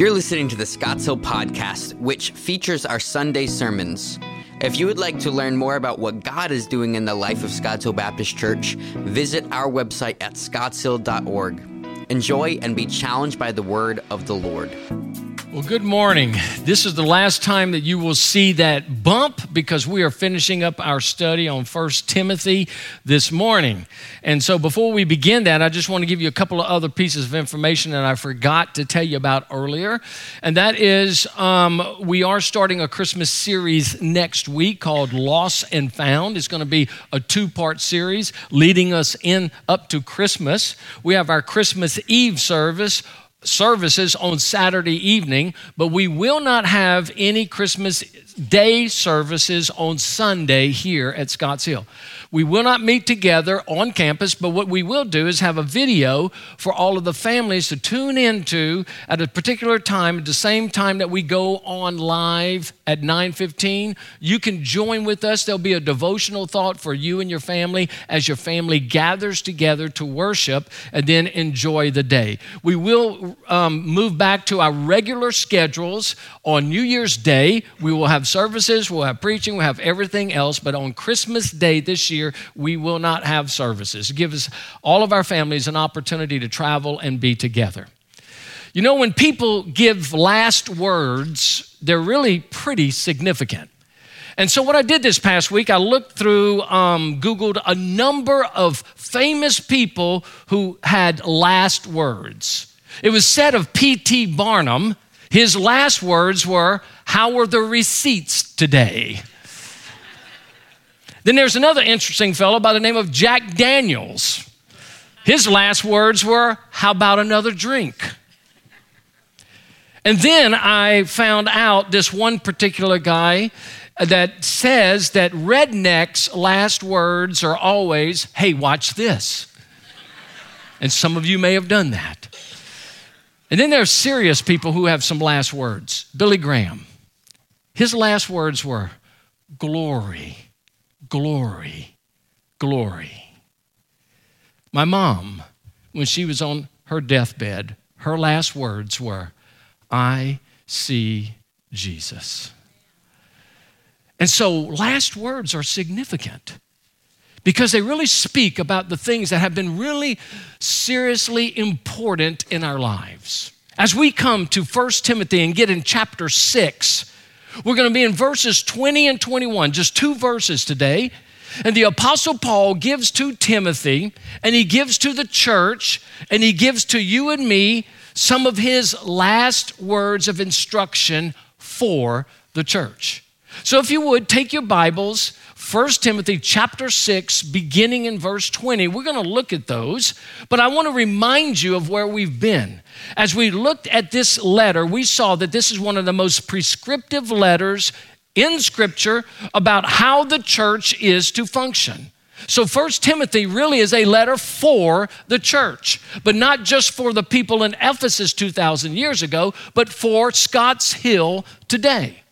You're listening to the Scotts Hill Podcast, which features our Sunday sermons. If you would like to learn more about what God is doing in the life of Scotts Hill Baptist Church, visit our website at scottshill.org. Enjoy and be challenged by the word of the Lord. Well, good morning. This is the last time that you will see that bump because we are finishing up our study on First Timothy this morning. And so before we begin that, I just want to give you a couple of other pieces of information that I forgot to tell you about earlier. And that is um, we are starting a Christmas series next week called Lost and Found. It's going to be a two part series leading us in up to Christmas. We have our Christmas Eve service services on Saturday evening, but we will not have any Christmas Day services on Sunday here at Scotts Hill. We will not meet together on campus, but what we will do is have a video for all of the families to tune into at a particular time, at the same time that we go on live at 9:15. You can join with us. There'll be a devotional thought for you and your family as your family gathers together to worship and then enjoy the day. We will um, move back to our regular schedules on New Year's Day. We will have services, we'll have preaching, we'll have everything else, but on Christmas Day this year we will not have services. It gives all of our families an opportunity to travel and be together. You know, when people give last words, they're really pretty significant. And so, what I did this past week, I looked through, um, Googled a number of famous people who had last words. It was said of P.T. Barnum, his last words were, How are the receipts today? Then there's another interesting fellow by the name of Jack Daniels. His last words were, How about another drink? And then I found out this one particular guy that says that rednecks' last words are always, Hey, watch this. And some of you may have done that. And then there are serious people who have some last words. Billy Graham, his last words were, Glory glory, glory. My mom, when she was on her deathbed, her last words were, I see Jesus. And so, last words are significant because they really speak about the things that have been really seriously important in our lives. As we come to 1 Timothy and get in chapter 6, we're going to be in verses 20 and 21, just two verses today. And the Apostle Paul gives to Timothy, and he gives to the church, and he gives to you and me some of his last words of instruction for the church. So if you would, take your Bibles, 1 Timothy chapter 6, beginning in verse 20. We're going to look at those, but I want to remind you of where we've been. As we looked at this letter, we saw that this is one of the most prescriptive letters in Scripture about how the church is to function. So, First Timothy really is a letter for the church, but not just for the people in Ephesus 2,000 years ago, but for Scotts Hill today.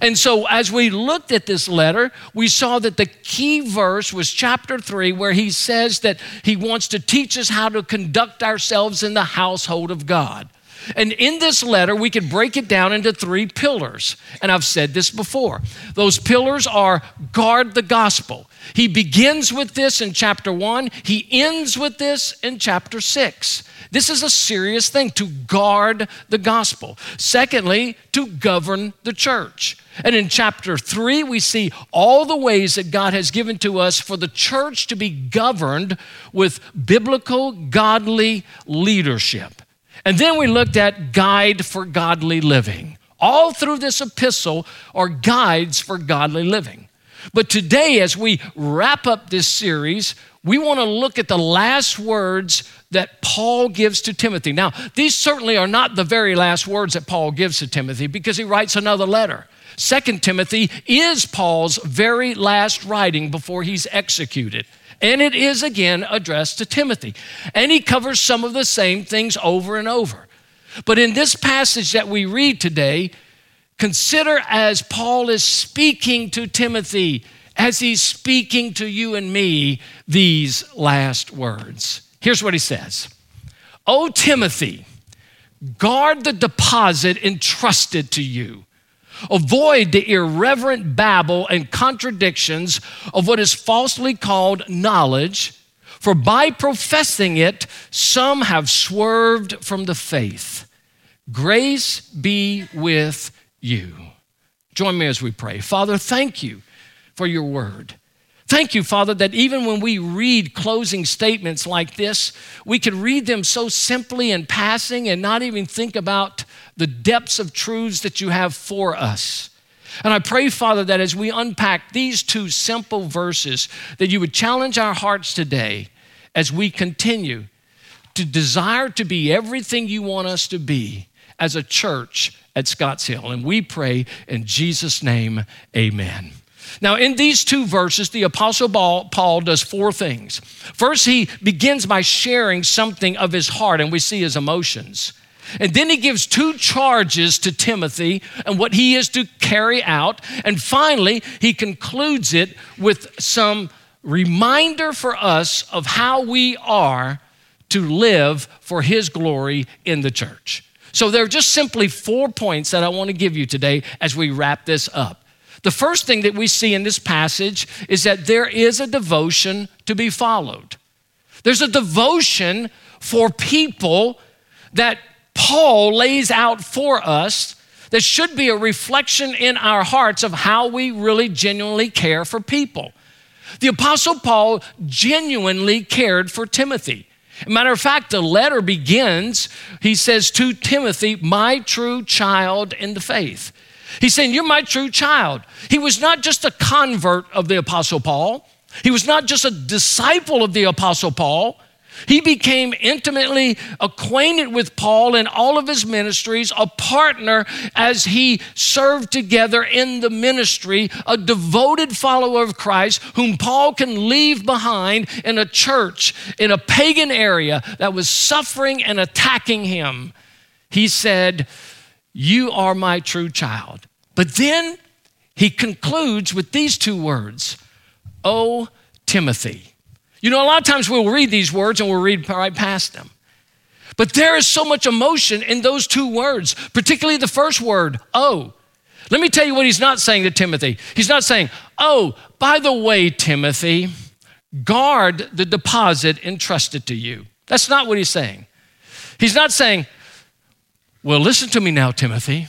And so, as we looked at this letter, we saw that the key verse was chapter 3, where he says that he wants to teach us how to conduct ourselves in the household of God. And in this letter, we can break it down into three pillars. And I've said this before. Those pillars are guard the gospel. He begins with this in chapter one, he ends with this in chapter six. This is a serious thing to guard the gospel. Secondly, to govern the church. And in chapter three, we see all the ways that God has given to us for the church to be governed with biblical, godly leadership. And then we looked at guide for godly living. All through this epistle are guides for godly living. But today, as we wrap up this series, we want to look at the last words that Paul gives to Timothy. Now, these certainly are not the very last words that Paul gives to Timothy because he writes another letter. Second Timothy is Paul's very last writing before he's executed. And it is again addressed to Timothy. And he covers some of the same things over and over. But in this passage that we read today, consider as Paul is speaking to Timothy, as he's speaking to you and me, these last words. Here's what he says O Timothy, Guard the deposit entrusted to you. Avoid the irreverent babble and contradictions of what is falsely called knowledge, for by professing it, some have swerved from the faith. Grace be with you. Join me as we pray. Father, thank you for your word. Thank you, Father, that even when we read closing statements like this, we can read them so simply and passing and not even think about the depths of truths that you have for us. And I pray, Father, that as we unpack these two simple verses, that you would challenge our hearts today as we continue to desire to be everything you want us to be as a church at Scotts Hill. And we pray in Jesus' name, amen. Now, in these two verses, the Apostle Paul does four things. First, he begins by sharing something of his heart, and we see his emotions. And then he gives two charges to Timothy and what he is to carry out. And finally, he concludes it with some reminder for us of how we are to live for his glory in the church. So there are just simply four points that I want to give you today as we wrap this up. The first thing that we see in this passage is that there is a devotion to be followed. There's a devotion for people that Paul lays out for us that should be a reflection in our hearts of how we really genuinely care for people. The Apostle Paul genuinely cared for Timothy. Matter of fact, the letter begins, he says to Timothy, my true child in the faith. He's saying, You're my true child. He was not just a convert of the Apostle Paul, he was not just a disciple of the Apostle Paul. He became intimately acquainted with Paul in all of his ministries, a partner as he served together in the ministry, a devoted follower of Christ whom Paul can leave behind in a church in a pagan area that was suffering and attacking him. He said, You are my true child. But then he concludes with these two words, Oh, Timothy. You know, a lot of times we'll read these words and we'll read right past them. But there is so much emotion in those two words, particularly the first word, oh. Let me tell you what he's not saying to Timothy. He's not saying, oh, by the way, Timothy, guard the deposit entrusted to you. That's not what he's saying. He's not saying, well, listen to me now, Timothy.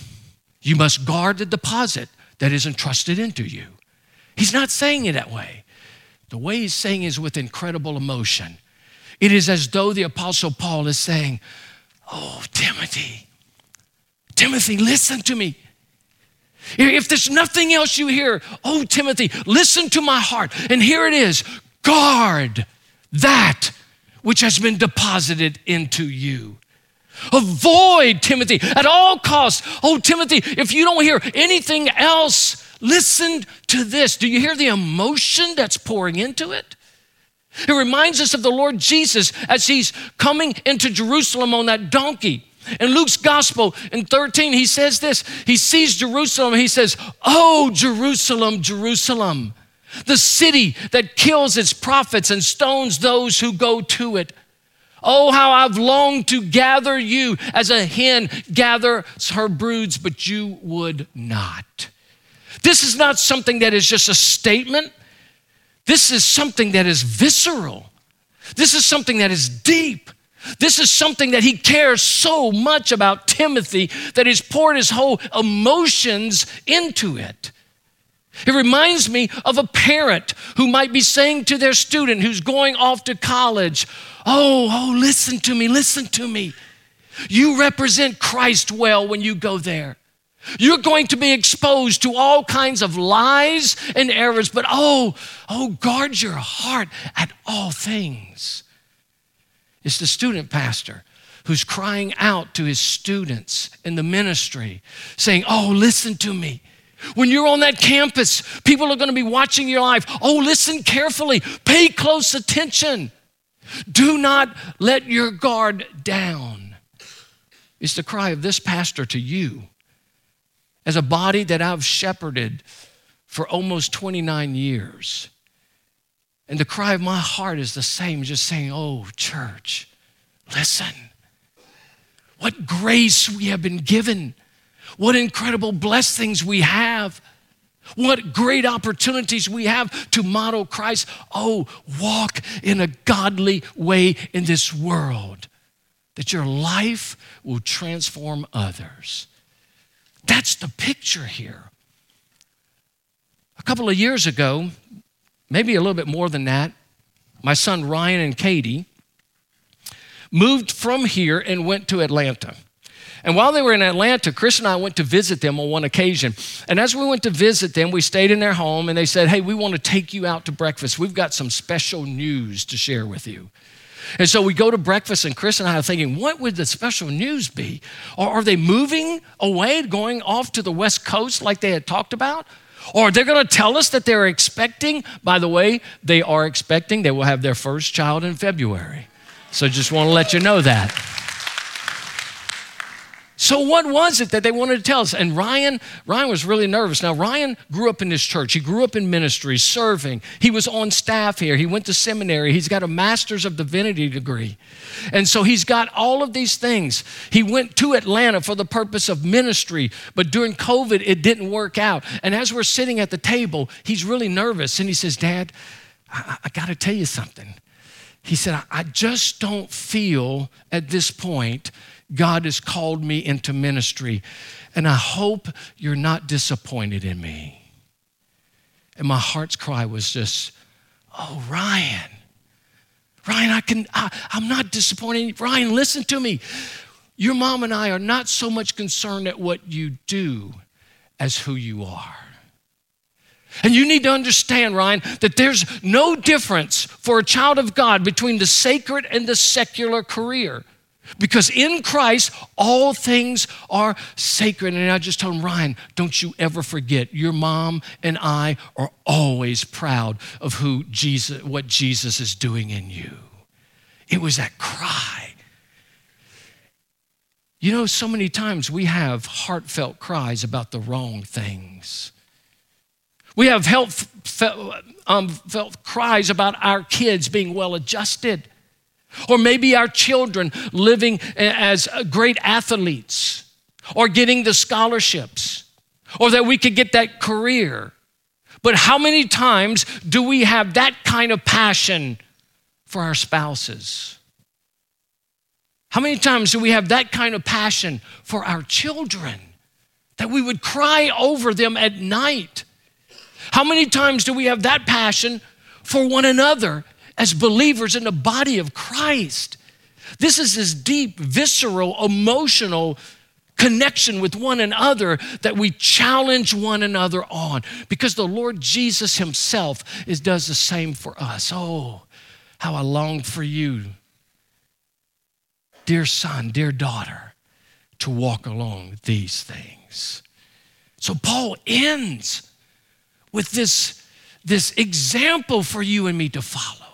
You must guard the deposit that is entrusted into you. He's not saying it that way. The way he's saying is with incredible emotion. It is as though the Apostle Paul is saying, Oh, Timothy, Timothy, listen to me. If there's nothing else you hear, oh, Timothy, listen to my heart. And here it is guard that which has been deposited into you. Avoid Timothy at all costs. Oh, Timothy, if you don't hear anything else, Listen to this. Do you hear the emotion that's pouring into it? It reminds us of the Lord Jesus as he's coming into Jerusalem on that donkey. In Luke's gospel in 13, he says this. He sees Jerusalem, he says, Oh, Jerusalem, Jerusalem, the city that kills its prophets and stones those who go to it. Oh, how I've longed to gather you as a hen gathers her broods, but you would not. This is not something that is just a statement. This is something that is visceral. This is something that is deep. This is something that he cares so much about Timothy that he's poured his whole emotions into it. It reminds me of a parent who might be saying to their student who's going off to college, Oh, oh, listen to me, listen to me. You represent Christ well when you go there. You're going to be exposed to all kinds of lies and errors, but oh, oh, guard your heart at all things. It's the student pastor who's crying out to his students in the ministry, saying, Oh, listen to me. When you're on that campus, people are going to be watching your life. Oh, listen carefully, pay close attention. Do not let your guard down. It's the cry of this pastor to you as a body that I've shepherded for almost 29 years. And the cry of my heart is the same, just saying, Oh, church, listen. What grace we have been given. What incredible blessings we have. What great opportunities we have to model Christ. Oh, walk in a godly way in this world that your life will transform others. That's the picture here. A couple of years ago, maybe a little bit more than that, my son Ryan and Katie moved from here and went to Atlanta. And while they were in Atlanta, Chris and I went to visit them on one occasion. And as we went to visit them, we stayed in their home and they said, Hey, we want to take you out to breakfast. We've got some special news to share with you. And so we go to breakfast, and Chris and I are thinking, what would the special news be? Are they moving away, going off to the West Coast like they had talked about? Or they're going to tell us that they're expecting, by the way, they are expecting, they will have their first child in February. So just want to let you know that. So what was it that they wanted to tell us? And Ryan, Ryan was really nervous. Now Ryan grew up in this church. He grew up in ministry, serving. He was on staff here. He went to seminary. He's got a master's of divinity degree. And so he's got all of these things. He went to Atlanta for the purpose of ministry, but during COVID it didn't work out. And as we're sitting at the table, he's really nervous and he says, "Dad, I, I got to tell you something." He said, I just don't feel at this point God has called me into ministry. And I hope you're not disappointed in me. And my heart's cry was just, oh, Ryan. Ryan, I can, I, I'm not disappointed. Ryan, listen to me. Your mom and I are not so much concerned at what you do as who you are. And you need to understand, Ryan, that there's no difference for a child of God between the sacred and the secular career. Because in Christ, all things are sacred. And I just told him, Ryan, don't you ever forget, your mom and I are always proud of who Jesus, what Jesus is doing in you. It was that cry. You know, so many times we have heartfelt cries about the wrong things. We have felt, felt, um, felt cries about our kids being well adjusted. Or maybe our children living as great athletes or getting the scholarships or that we could get that career. But how many times do we have that kind of passion for our spouses? How many times do we have that kind of passion for our children that we would cry over them at night? How many times do we have that passion for one another as believers in the body of Christ. This is this deep, visceral, emotional connection with one another that we challenge one another on because the Lord Jesus Himself is, does the same for us. Oh, how I long for you, dear son, dear daughter, to walk along these things. So Paul ends with this, this example for you and me to follow.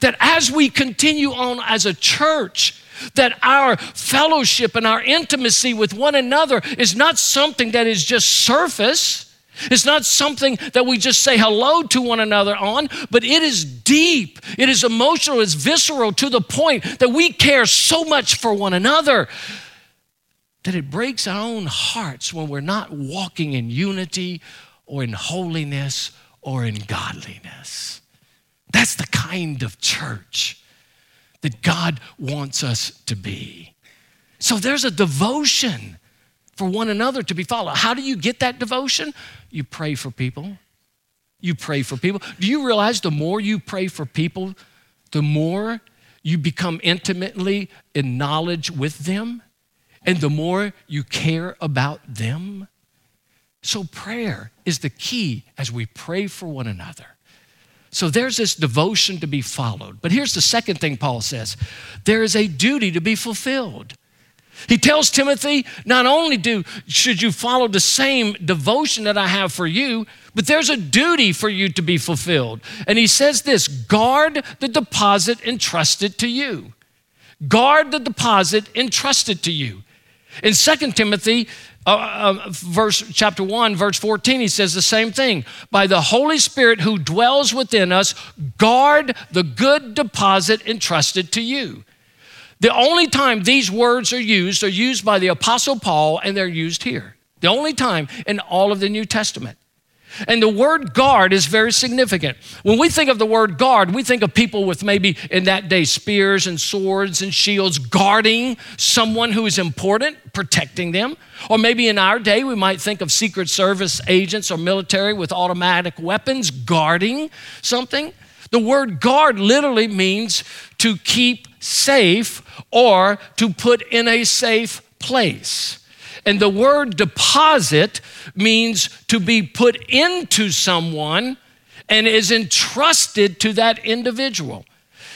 That as we continue on as a church, that our fellowship and our intimacy with one another is not something that is just surface. It's not something that we just say hello to one another on, but it is deep, it is emotional, it's visceral to the point that we care so much for one another that it breaks our own hearts when we're not walking in unity or in holiness or in godliness. That's the kind of church that God wants us to be. So there's a devotion for one another to be followed. How do you get that devotion? You pray for people. You pray for people. Do you realize the more you pray for people, the more you become intimately in knowledge with them, and the more you care about them? So, prayer is the key as we pray for one another. So there's this devotion to be followed. But here's the second thing Paul says there is a duty to be fulfilled. He tells Timothy, not only do should you follow the same devotion that I have for you, but there's a duty for you to be fulfilled. And he says this, guard the deposit entrusted to you. Guard the deposit entrusted to you. In 2 Timothy uh, uh, verse chapter 1 verse 14 he says the same thing by the holy spirit who dwells within us guard the good deposit entrusted to you The only time these words are used are used by the Apostle Paul, and they're used here. The only time in all of the New Testament. And the word guard is very significant. When we think of the word guard, we think of people with maybe in that day spears and swords and shields guarding someone who is important, protecting them. Or maybe in our day, we might think of Secret Service agents or military with automatic weapons guarding something. The word guard literally means to keep safe or to put in a safe place. And the word deposit means to be put into someone and is entrusted to that individual.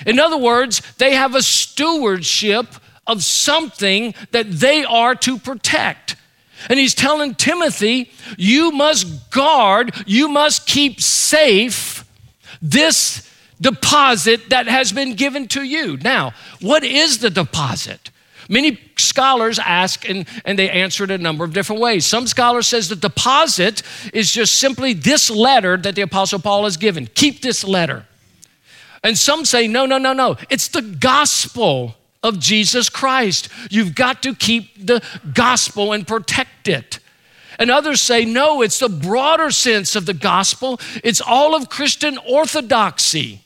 In other words, they have a stewardship of something that they are to protect. And he's telling Timothy, you must guard, you must keep safe this deposit that has been given to you. Now, what is the deposit? Many scholars ask and, and they answer it a number of different ways. Some scholars says the deposit is just simply this letter that the apostle Paul has given. Keep this letter. And some say no, no, no, no. It's the gospel of Jesus Christ. You've got to keep the gospel and protect it. And others say, no, it's the broader sense of the gospel. It's all of Christian orthodoxy.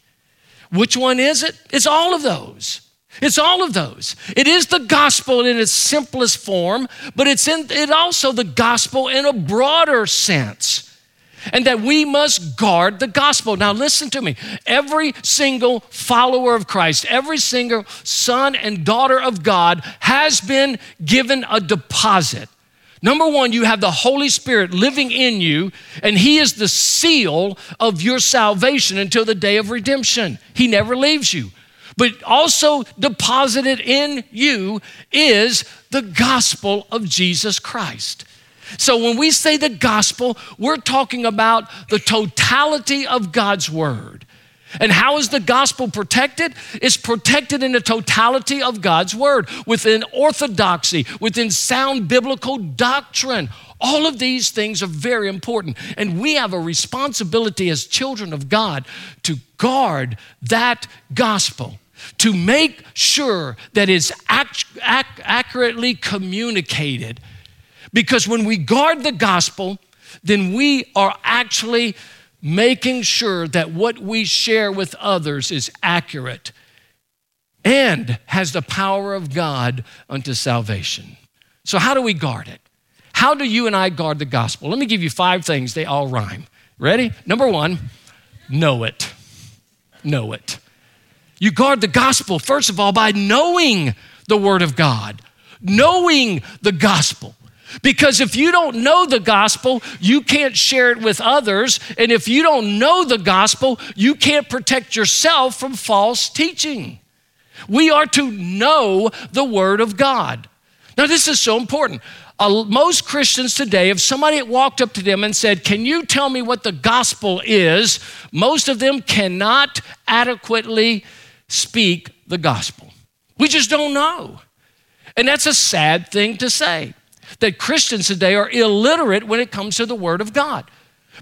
Which one is it? It's all of those. It's all of those. It is the gospel in its simplest form, but it's in it also the gospel in a broader sense. And that we must guard the gospel. Now, listen to me. Every single follower of Christ, every single son and daughter of God has been given a deposit. Number one, you have the Holy Spirit living in you, and He is the seal of your salvation until the day of redemption. He never leaves you but also deposited in you is the gospel of Jesus Christ. So when we say the gospel, we're talking about the totality of God's word. And how is the gospel protected? It's protected in the totality of God's word, within orthodoxy, within sound biblical doctrine. All of these things are very important. And we have a responsibility as children of God to guard that gospel to make sure that it's ac- ac- accurately communicated. Because when we guard the gospel, then we are actually making sure that what we share with others is accurate and has the power of God unto salvation. So, how do we guard it? How do you and I guard the gospel? Let me give you five things, they all rhyme. Ready? Number one, know it. Know it. You guard the gospel, first of all, by knowing the Word of God, knowing the gospel. Because if you don't know the gospel, you can't share it with others. And if you don't know the gospel, you can't protect yourself from false teaching. We are to know the Word of God. Now, this is so important. Uh, most Christians today, if somebody walked up to them and said, Can you tell me what the gospel is? Most of them cannot adequately speak the gospel. We just don't know. And that's a sad thing to say that Christians today are illiterate when it comes to the Word of God.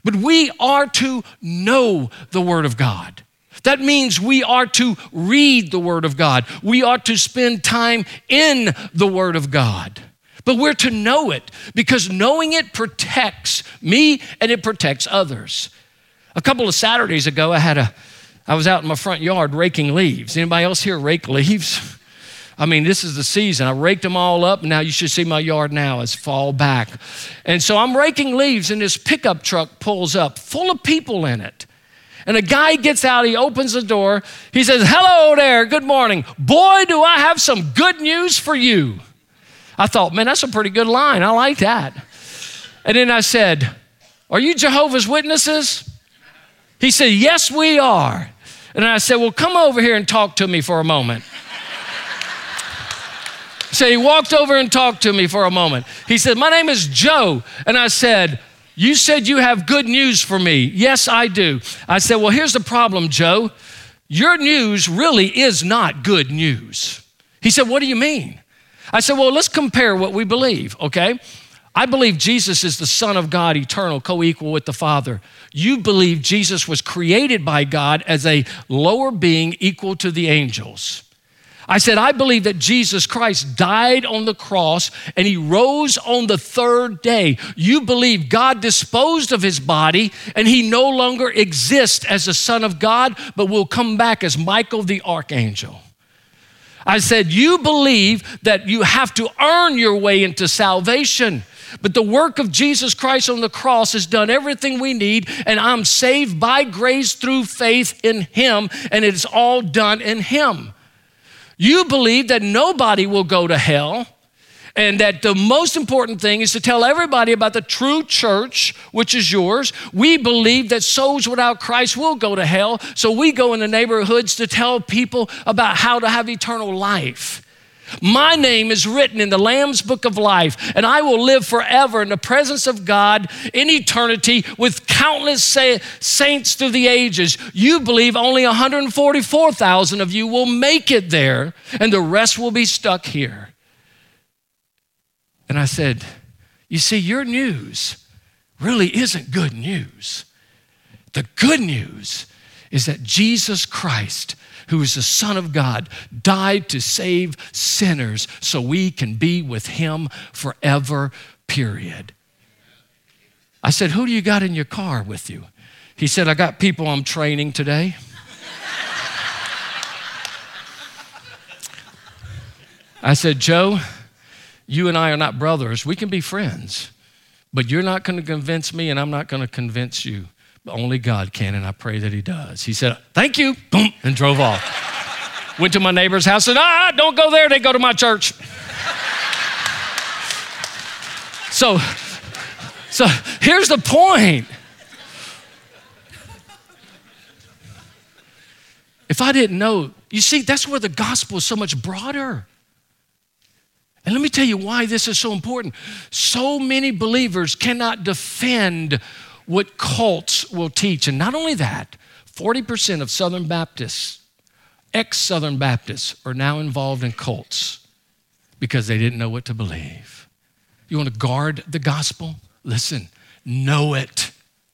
But we are to know the Word of God. That means we are to read the Word of God. We are to spend time in the Word of God. But we're to know it because knowing it protects me and it protects others. A couple of Saturdays ago, I had a I was out in my front yard raking leaves. Anybody else here rake leaves? I mean, this is the season. I raked them all up. And now you should see my yard now. It's fall back. And so I'm raking leaves, and this pickup truck pulls up full of people in it. And a guy gets out, he opens the door. He says, Hello there, good morning. Boy, do I have some good news for you. I thought, man, that's a pretty good line. I like that. And then I said, Are you Jehovah's Witnesses? He said, Yes, we are. And I said, Well, come over here and talk to me for a moment. So he walked over and talked to me for a moment. He said, My name is Joe. And I said, You said you have good news for me. Yes, I do. I said, Well, here's the problem, Joe. Your news really is not good news. He said, What do you mean? I said, Well, let's compare what we believe, okay? I believe Jesus is the Son of God, eternal, co equal with the Father. You believe Jesus was created by God as a lower being equal to the angels. I said, I believe that Jesus Christ died on the cross and he rose on the third day. You believe God disposed of his body and he no longer exists as the Son of God, but will come back as Michael the Archangel. I said, You believe that you have to earn your way into salvation. But the work of Jesus Christ on the cross has done everything we need, and I'm saved by grace through faith in Him, and it is all done in Him. You believe that nobody will go to hell, and that the most important thing is to tell everybody about the true church, which is yours. We believe that souls without Christ will go to hell, so we go in the neighborhoods to tell people about how to have eternal life. My name is written in the Lamb's book of life, and I will live forever in the presence of God in eternity with countless saints through the ages. You believe only 144,000 of you will make it there, and the rest will be stuck here. And I said, You see, your news really isn't good news. The good news is that Jesus Christ who is the Son of God, died to save sinners so we can be with him forever, period. I said, Who do you got in your car with you? He said, I got people I'm training today. I said, Joe, you and I are not brothers. We can be friends, but you're not going to convince me, and I'm not going to convince you. Only God can, and I pray that He does. He said, Thank you, boom, and drove off. Went to my neighbor's house and, said, Ah, don't go there, they go to my church. so, so here's the point. If I didn't know, you see, that's where the gospel is so much broader. And let me tell you why this is so important. So many believers cannot defend what cults will teach. And not only that, 40% of Southern Baptists, ex Southern Baptists, are now involved in cults because they didn't know what to believe. You want to guard the gospel? Listen, know it.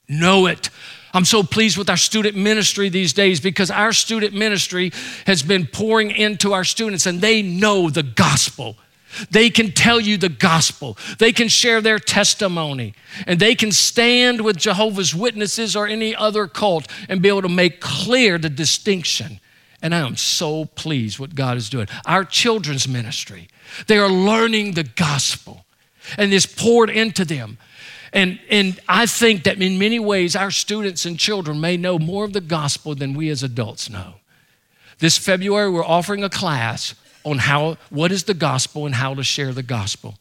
Know it. I'm so pleased with our student ministry these days because our student ministry has been pouring into our students and they know the gospel. They can tell you the gospel. They can share their testimony. And they can stand with Jehovah's Witnesses or any other cult and be able to make clear the distinction. And I am so pleased what God is doing. Our children's ministry, they are learning the gospel and it's poured into them. And, and I think that in many ways, our students and children may know more of the gospel than we as adults know. This February, we're offering a class on how, what is the gospel and how to share the gospel.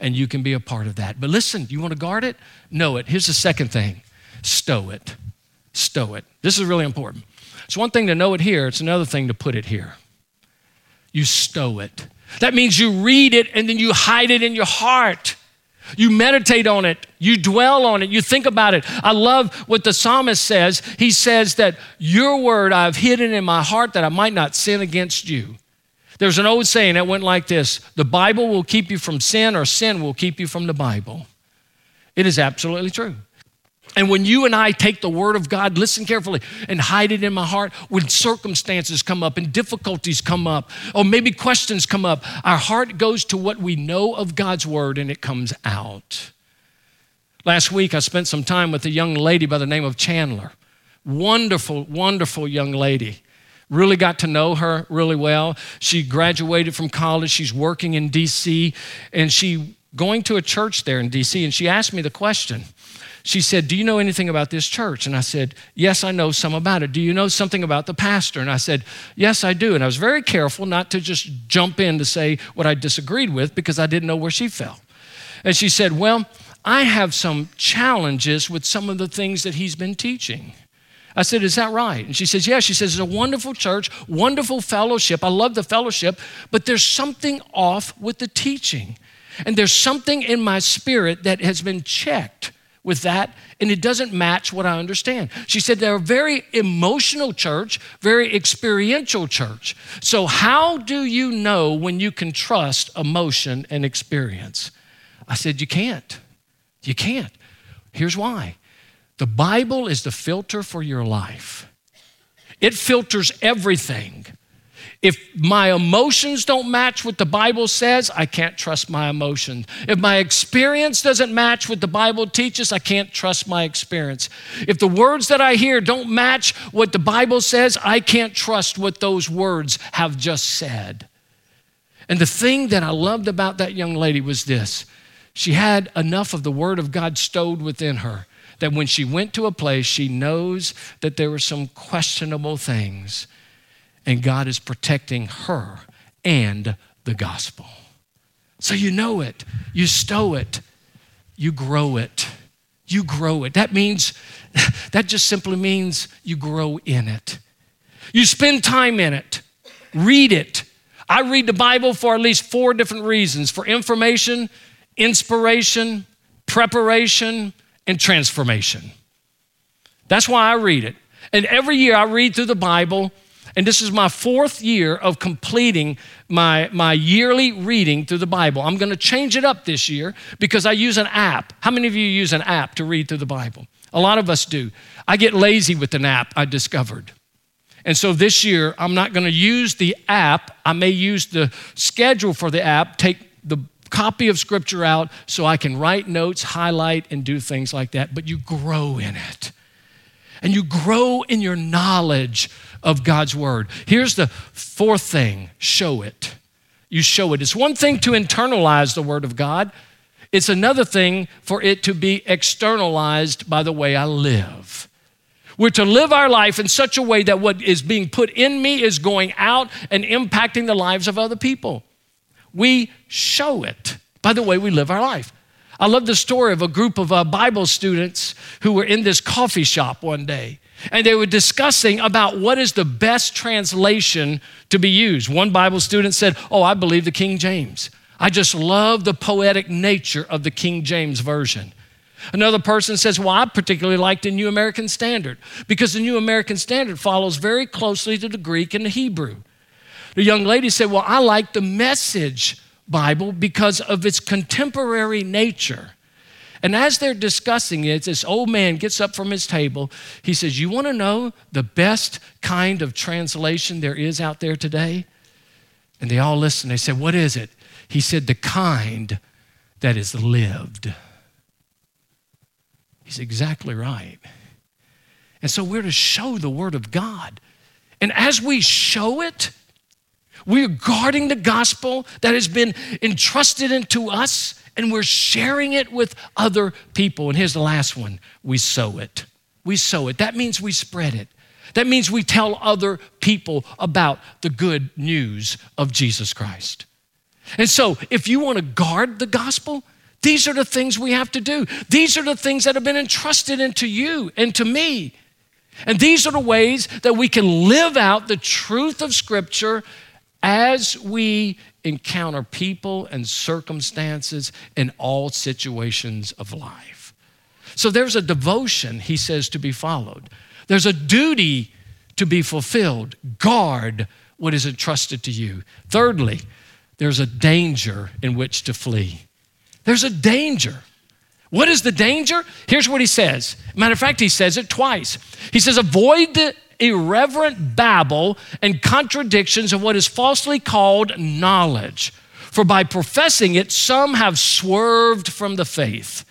And you can be a part of that. But listen, you want to guard it? Know it. Here's the second thing stow it. Stow it. This is really important. It's one thing to know it here, it's another thing to put it here. You stow it. That means you read it and then you hide it in your heart. You meditate on it, you dwell on it, you think about it. I love what the psalmist says. He says that your word I've hidden in my heart that I might not sin against you. There's an old saying that went like this The Bible will keep you from sin, or sin will keep you from the Bible. It is absolutely true. And when you and I take the Word of God, listen carefully, and hide it in my heart, when circumstances come up and difficulties come up, or maybe questions come up, our heart goes to what we know of God's Word and it comes out. Last week, I spent some time with a young lady by the name of Chandler. Wonderful, wonderful young lady. Really got to know her really well. She graduated from college. She's working in DC and she going to a church there in DC and she asked me the question. She said, "Do you know anything about this church?" And I said, "Yes, I know some about it. Do you know something about the pastor?" And I said, "Yes, I do." And I was very careful not to just jump in to say what I disagreed with because I didn't know where she fell. And she said, "Well, I have some challenges with some of the things that he's been teaching." I said, Is that right? And she says, Yeah. She says, It's a wonderful church, wonderful fellowship. I love the fellowship, but there's something off with the teaching. And there's something in my spirit that has been checked with that, and it doesn't match what I understand. She said they're a very emotional church, very experiential church. So, how do you know when you can trust emotion and experience? I said, You can't. You can't. Here's why the Bible is the filter for your life, it filters everything. If my emotions don't match what the Bible says, I can't trust my emotions. If my experience doesn't match what the Bible teaches, I can't trust my experience. If the words that I hear don't match what the Bible says, I can't trust what those words have just said. And the thing that I loved about that young lady was this she had enough of the Word of God stowed within her that when she went to a place, she knows that there were some questionable things and God is protecting her and the gospel. So you know it, you stow it, you grow it, you grow it. That means, that just simply means you grow in it. You spend time in it, read it. I read the Bible for at least four different reasons for information, inspiration, preparation, and transformation. That's why I read it. And every year I read through the Bible and this is my fourth year of completing my, my yearly reading through the Bible. I'm going to change it up this year because I use an app. How many of you use an app to read through the Bible? A lot of us do. I get lazy with an app, I discovered. And so this year, I'm not going to use the app. I may use the schedule for the app, take the copy of scripture out so I can write notes, highlight, and do things like that. But you grow in it. And you grow in your knowledge of God's word. Here's the fourth thing show it. You show it. It's one thing to internalize the word of God, it's another thing for it to be externalized by the way I live. We're to live our life in such a way that what is being put in me is going out and impacting the lives of other people. We show it by the way we live our life. I love the story of a group of uh, Bible students who were in this coffee shop one day and they were discussing about what is the best translation to be used. One Bible student said, Oh, I believe the King James. I just love the poetic nature of the King James Version. Another person says, Well, I particularly like the New American Standard because the New American Standard follows very closely to the Greek and the Hebrew. The young lady said, Well, I like the Message Bible because of its contemporary nature. And as they're discussing it, this old man gets up from his table. He says, You want to know the best kind of translation there is out there today? And they all listen. They said, What is it? He said, The kind that is lived. He's exactly right. And so we're to show the Word of God. And as we show it, we're guarding the gospel that has been entrusted into us and we're sharing it with other people. And here's the last one we sow it. We sow it. That means we spread it. That means we tell other people about the good news of Jesus Christ. And so, if you want to guard the gospel, these are the things we have to do. These are the things that have been entrusted into you and to me. And these are the ways that we can live out the truth of Scripture as we encounter people and circumstances in all situations of life. So there's a devotion, he says, to be followed. There's a duty to be fulfilled. Guard what is entrusted to you. Thirdly, there's a danger in which to flee. There's a danger. What is the danger? Here's what he says. Matter of fact, he says it twice. He says, Avoid the irreverent babble and contradictions of what is falsely called knowledge. For by professing it, some have swerved from the faith.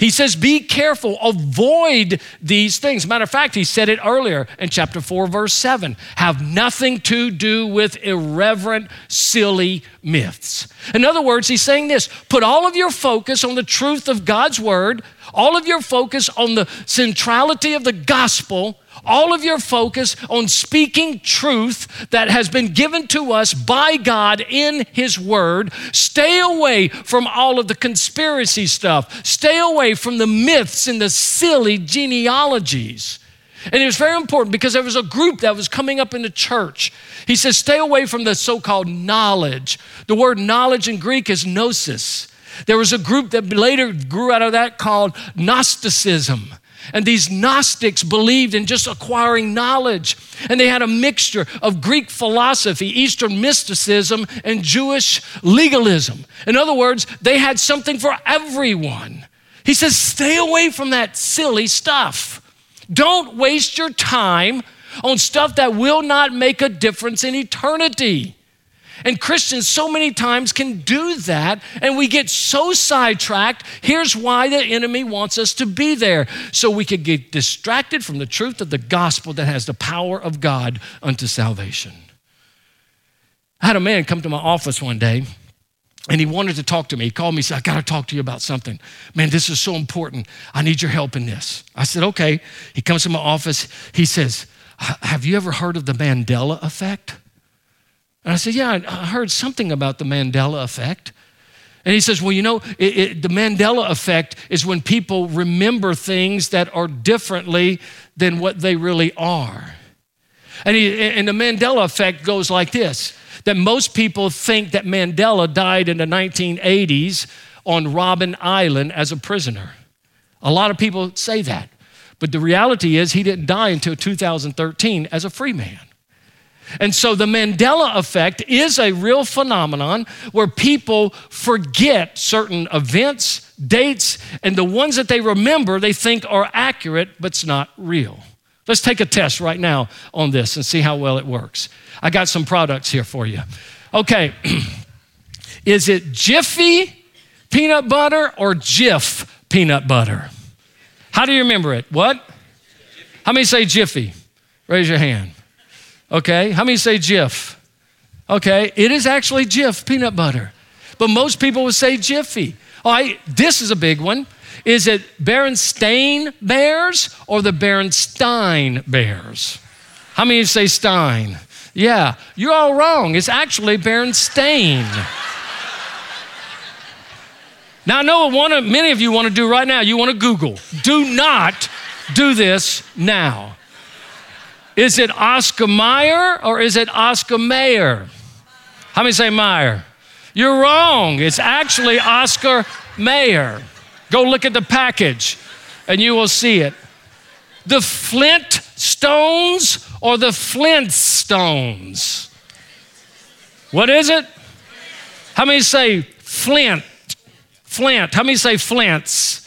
He says, Be careful, avoid these things. Matter of fact, he said it earlier in chapter 4, verse 7 have nothing to do with irreverent, silly myths. In other words, he's saying this put all of your focus on the truth of God's word, all of your focus on the centrality of the gospel, all of your focus on speaking truth that has been given to us by God in His Word. Stay away from all of the conspiracy stuff. Stay away from the myths and the silly genealogies. And it was very important because there was a group that was coming up in the church. He says, stay away from the so called knowledge. The word knowledge in Greek is gnosis. There was a group that later grew out of that called Gnosticism. And these Gnostics believed in just acquiring knowledge. And they had a mixture of Greek philosophy, Eastern mysticism, and Jewish legalism. In other words, they had something for everyone. He says, stay away from that silly stuff. Don't waste your time on stuff that will not make a difference in eternity. And Christians so many times can do that, and we get so sidetracked. Here's why the enemy wants us to be there so we could get distracted from the truth of the gospel that has the power of God unto salvation. I had a man come to my office one day. And he wanted to talk to me. He called me, he said, I got to talk to you about something. Man, this is so important. I need your help in this. I said, okay. He comes to my office. He says, Have you ever heard of the Mandela effect? And I said, Yeah, I heard something about the Mandela effect. And he says, Well, you know, it, it, the Mandela effect is when people remember things that are differently than what they really are. And, he, and the Mandela effect goes like this that most people think that Mandela died in the 1980s on Robben Island as a prisoner. A lot of people say that. But the reality is, he didn't die until 2013 as a free man. And so the Mandela effect is a real phenomenon where people forget certain events, dates, and the ones that they remember they think are accurate, but it's not real. Let's take a test right now on this and see how well it works. I got some products here for you. Okay, is it Jiffy peanut butter or Jif peanut butter? How do you remember it? What? How many say Jiffy? Raise your hand. Okay, how many say Jif? Okay, it is actually Jif peanut butter, but most people would say Jiffy. All right, this is a big one. Is it Berenstain Bears or the Berenstein Bears? How many say Stein? Yeah, you're all wrong. It's actually Berenstain. now, I know what one many of you want to do right now. You want to Google. Do not do this now. Is it Oscar Mayer or is it Oscar Mayer? How many say Mayer? You're wrong. It's actually Oscar Mayer. Go look at the package and you will see it. The Flint stones or the Flintstones? What is it? How many say Flint? Flint. How many say Flints?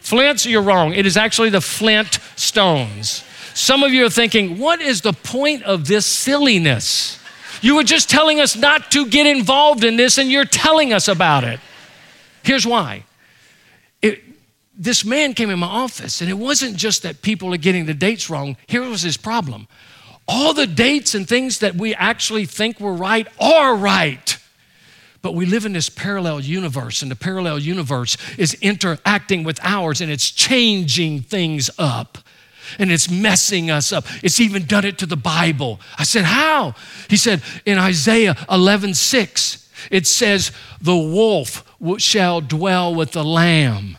Flints, you're wrong. It is actually the Flint stones. Some of you are thinking, what is the point of this silliness? You were just telling us not to get involved in this, and you're telling us about it. Here's why. It, this man came in my office, and it wasn't just that people are getting the dates wrong. Here was his problem. All the dates and things that we actually think were right are right. But we live in this parallel universe, and the parallel universe is interacting with ours and it's changing things up and it's messing us up. It's even done it to the Bible. I said, How? He said, In Isaiah 11 6, it says, The wolf shall dwell with the lamb.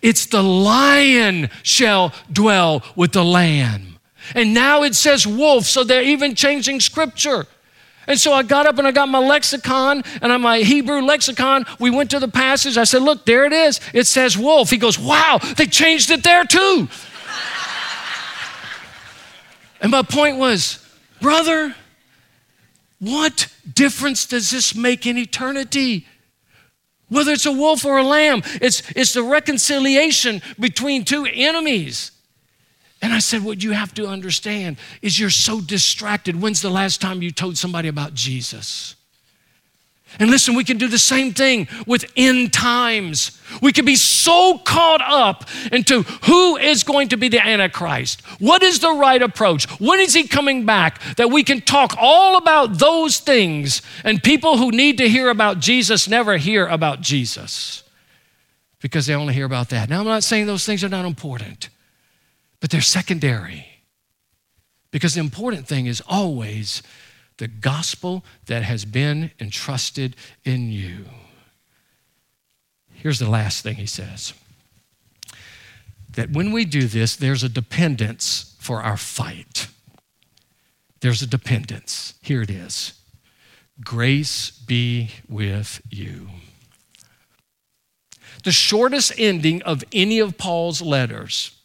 It's the lion shall dwell with the lamb. And now it says wolf, so they're even changing scripture. And so I got up and I got my lexicon and my Hebrew lexicon. We went to the passage. I said, Look, there it is. It says wolf. He goes, Wow, they changed it there too. And my point was, brother, what difference does this make in eternity? Whether it's a wolf or a lamb, it's, it's the reconciliation between two enemies. And I said, What you have to understand is you're so distracted. When's the last time you told somebody about Jesus? And listen, we can do the same thing with end times. We can be so caught up into who is going to be the Antichrist. What is the right approach? When is he coming back? That we can talk all about those things, and people who need to hear about Jesus never hear about Jesus because they only hear about that. Now, I'm not saying those things are not important, but they're secondary because the important thing is always the gospel that has been entrusted in you. Here's the last thing he says that when we do this, there's a dependence for our fight. There's a dependence. Here it is Grace be with you. The shortest ending of any of Paul's letters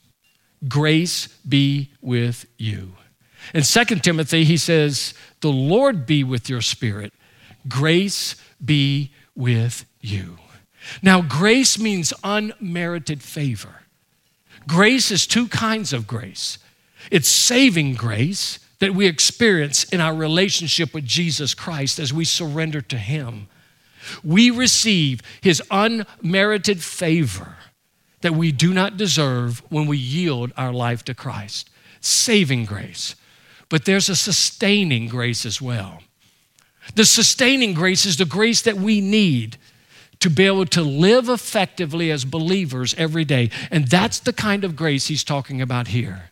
grace be with you. In 2 Timothy, he says, The Lord be with your spirit. Grace be with you. Now, grace means unmerited favor. Grace is two kinds of grace. It's saving grace that we experience in our relationship with Jesus Christ as we surrender to Him. We receive His unmerited favor that we do not deserve when we yield our life to Christ. Saving grace. But there's a sustaining grace as well. The sustaining grace is the grace that we need to be able to live effectively as believers every day. And that's the kind of grace he's talking about here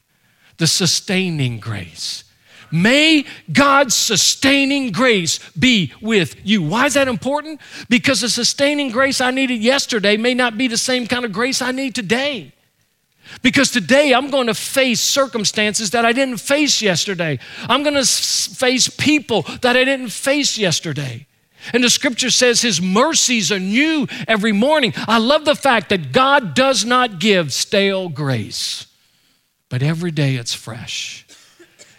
the sustaining grace. May God's sustaining grace be with you. Why is that important? Because the sustaining grace I needed yesterday may not be the same kind of grace I need today. Because today I'm going to face circumstances that I didn't face yesterday. I'm going to face people that I didn't face yesterday. And the scripture says his mercies are new every morning. I love the fact that God does not give stale grace, but every day it's fresh.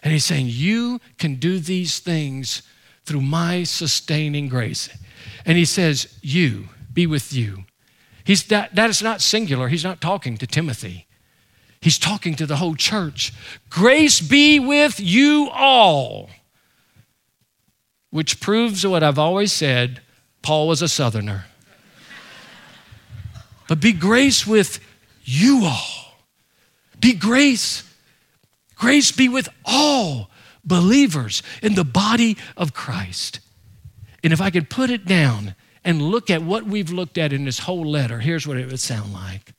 And he's saying, You can do these things through my sustaining grace. And he says, You, be with you. He's, that, that is not singular. He's not talking to Timothy. He's talking to the whole church. Grace be with you all which proves what I've always said Paul was a southerner. but be grace with you all. Be grace. Grace be with all believers in the body of Christ. And if I could put it down and look at what we've looked at in this whole letter, here's what it would sound like.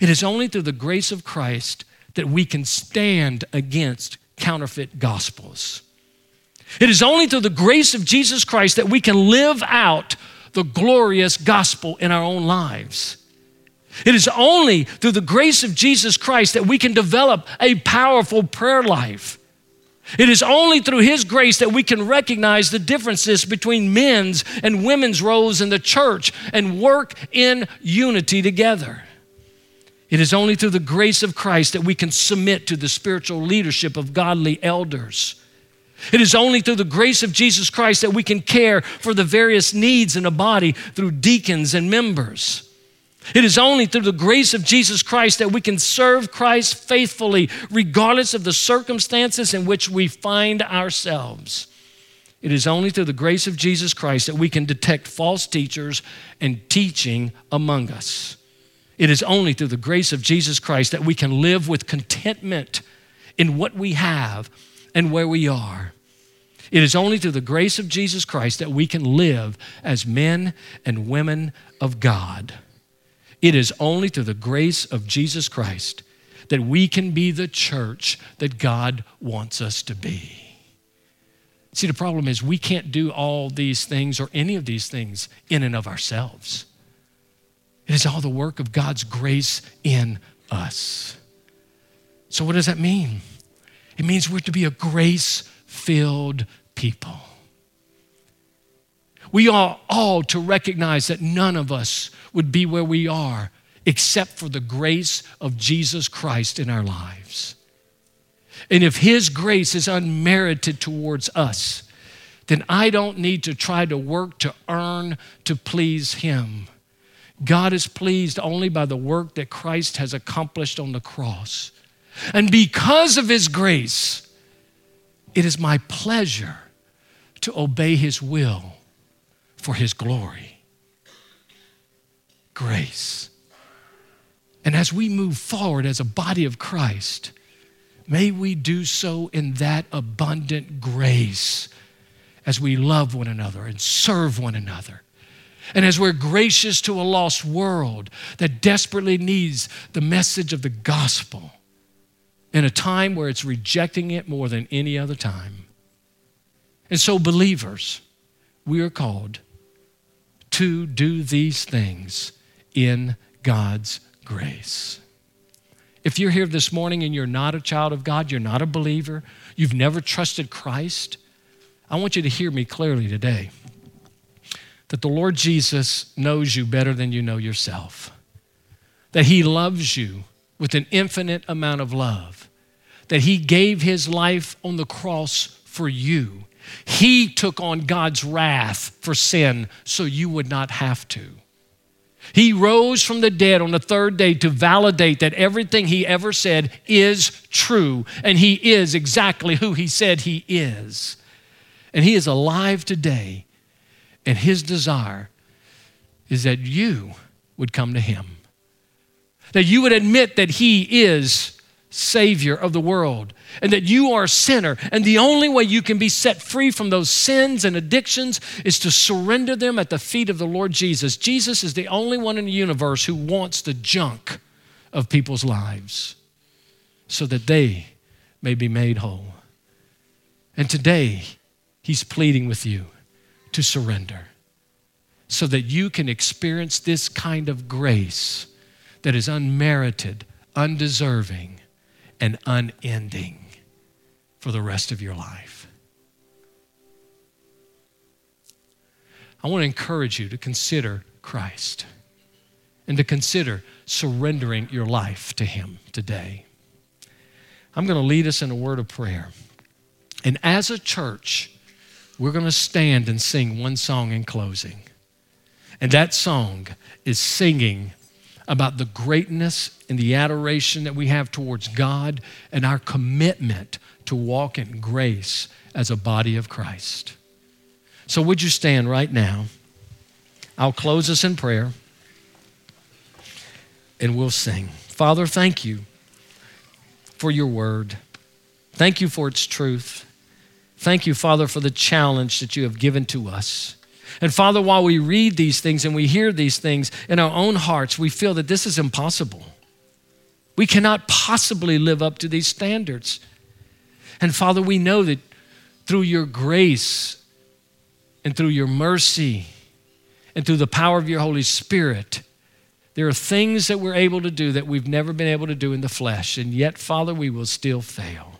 It is only through the grace of Christ that we can stand against counterfeit gospels. It is only through the grace of Jesus Christ that we can live out the glorious gospel in our own lives. It is only through the grace of Jesus Christ that we can develop a powerful prayer life. It is only through His grace that we can recognize the differences between men's and women's roles in the church and work in unity together. It is only through the grace of Christ that we can submit to the spiritual leadership of godly elders. It is only through the grace of Jesus Christ that we can care for the various needs in a body through deacons and members. It is only through the grace of Jesus Christ that we can serve Christ faithfully, regardless of the circumstances in which we find ourselves. It is only through the grace of Jesus Christ that we can detect false teachers and teaching among us. It is only through the grace of Jesus Christ that we can live with contentment in what we have and where we are. It is only through the grace of Jesus Christ that we can live as men and women of God. It is only through the grace of Jesus Christ that we can be the church that God wants us to be. See, the problem is we can't do all these things or any of these things in and of ourselves. It is all the work of God's grace in us. So, what does that mean? It means we're to be a grace filled people. We are all to recognize that none of us would be where we are except for the grace of Jesus Christ in our lives. And if His grace is unmerited towards us, then I don't need to try to work to earn to please Him. God is pleased only by the work that Christ has accomplished on the cross. And because of His grace, it is my pleasure to obey His will for His glory. Grace. And as we move forward as a body of Christ, may we do so in that abundant grace as we love one another and serve one another. And as we're gracious to a lost world that desperately needs the message of the gospel in a time where it's rejecting it more than any other time. And so, believers, we are called to do these things in God's grace. If you're here this morning and you're not a child of God, you're not a believer, you've never trusted Christ, I want you to hear me clearly today that the Lord Jesus knows you better than you know yourself, that He loves you with an infinite amount of love, that He gave His life on the cross for you. He took on God's wrath for sin so you would not have to. He rose from the dead on the third day to validate that everything he ever said is true, and he is exactly who he said he is. And he is alive today, and his desire is that you would come to him, that you would admit that he is Savior of the world, and that you are a sinner. And the only way you can be set free from those sins and addictions is to surrender them at the feet of the Lord Jesus. Jesus is the only one in the universe who wants the junk of people's lives so that they may be made whole. And today, He's pleading with you to surrender so that you can experience this kind of grace that is unmerited, undeserving and unending for the rest of your life. I want to encourage you to consider Christ and to consider surrendering your life to Him today. I'm going to lead us in a word of prayer. And as a church, we're going to stand and sing one song in closing. And that song is singing about the greatness and the adoration that we have towards God and our commitment to walk in grace as a body of Christ. So, would you stand right now? I'll close us in prayer and we'll sing. Father, thank you for your word. Thank you for its truth. Thank you, Father, for the challenge that you have given to us. And Father, while we read these things and we hear these things in our own hearts, we feel that this is impossible. We cannot possibly live up to these standards. And Father, we know that through your grace and through your mercy and through the power of your Holy Spirit, there are things that we're able to do that we've never been able to do in the flesh. And yet, Father, we will still fail.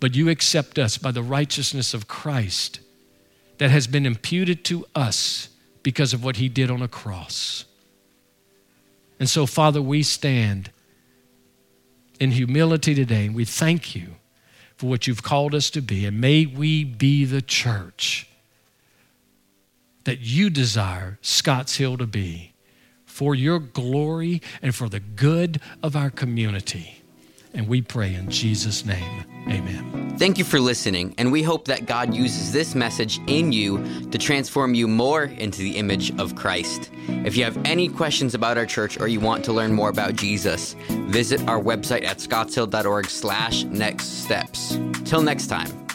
But you accept us by the righteousness of Christ that has been imputed to us because of what he did on a cross. And so, Father, we stand in humility today and we thank you for what you've called us to be. And may we be the church that you desire Scotts Hill to be for your glory and for the good of our community. And we pray in Jesus' name, amen. Thank you for listening, and we hope that God uses this message in you to transform you more into the image of Christ. If you have any questions about our church or you want to learn more about Jesus, visit our website at scottshill.org slash next steps. Till next time.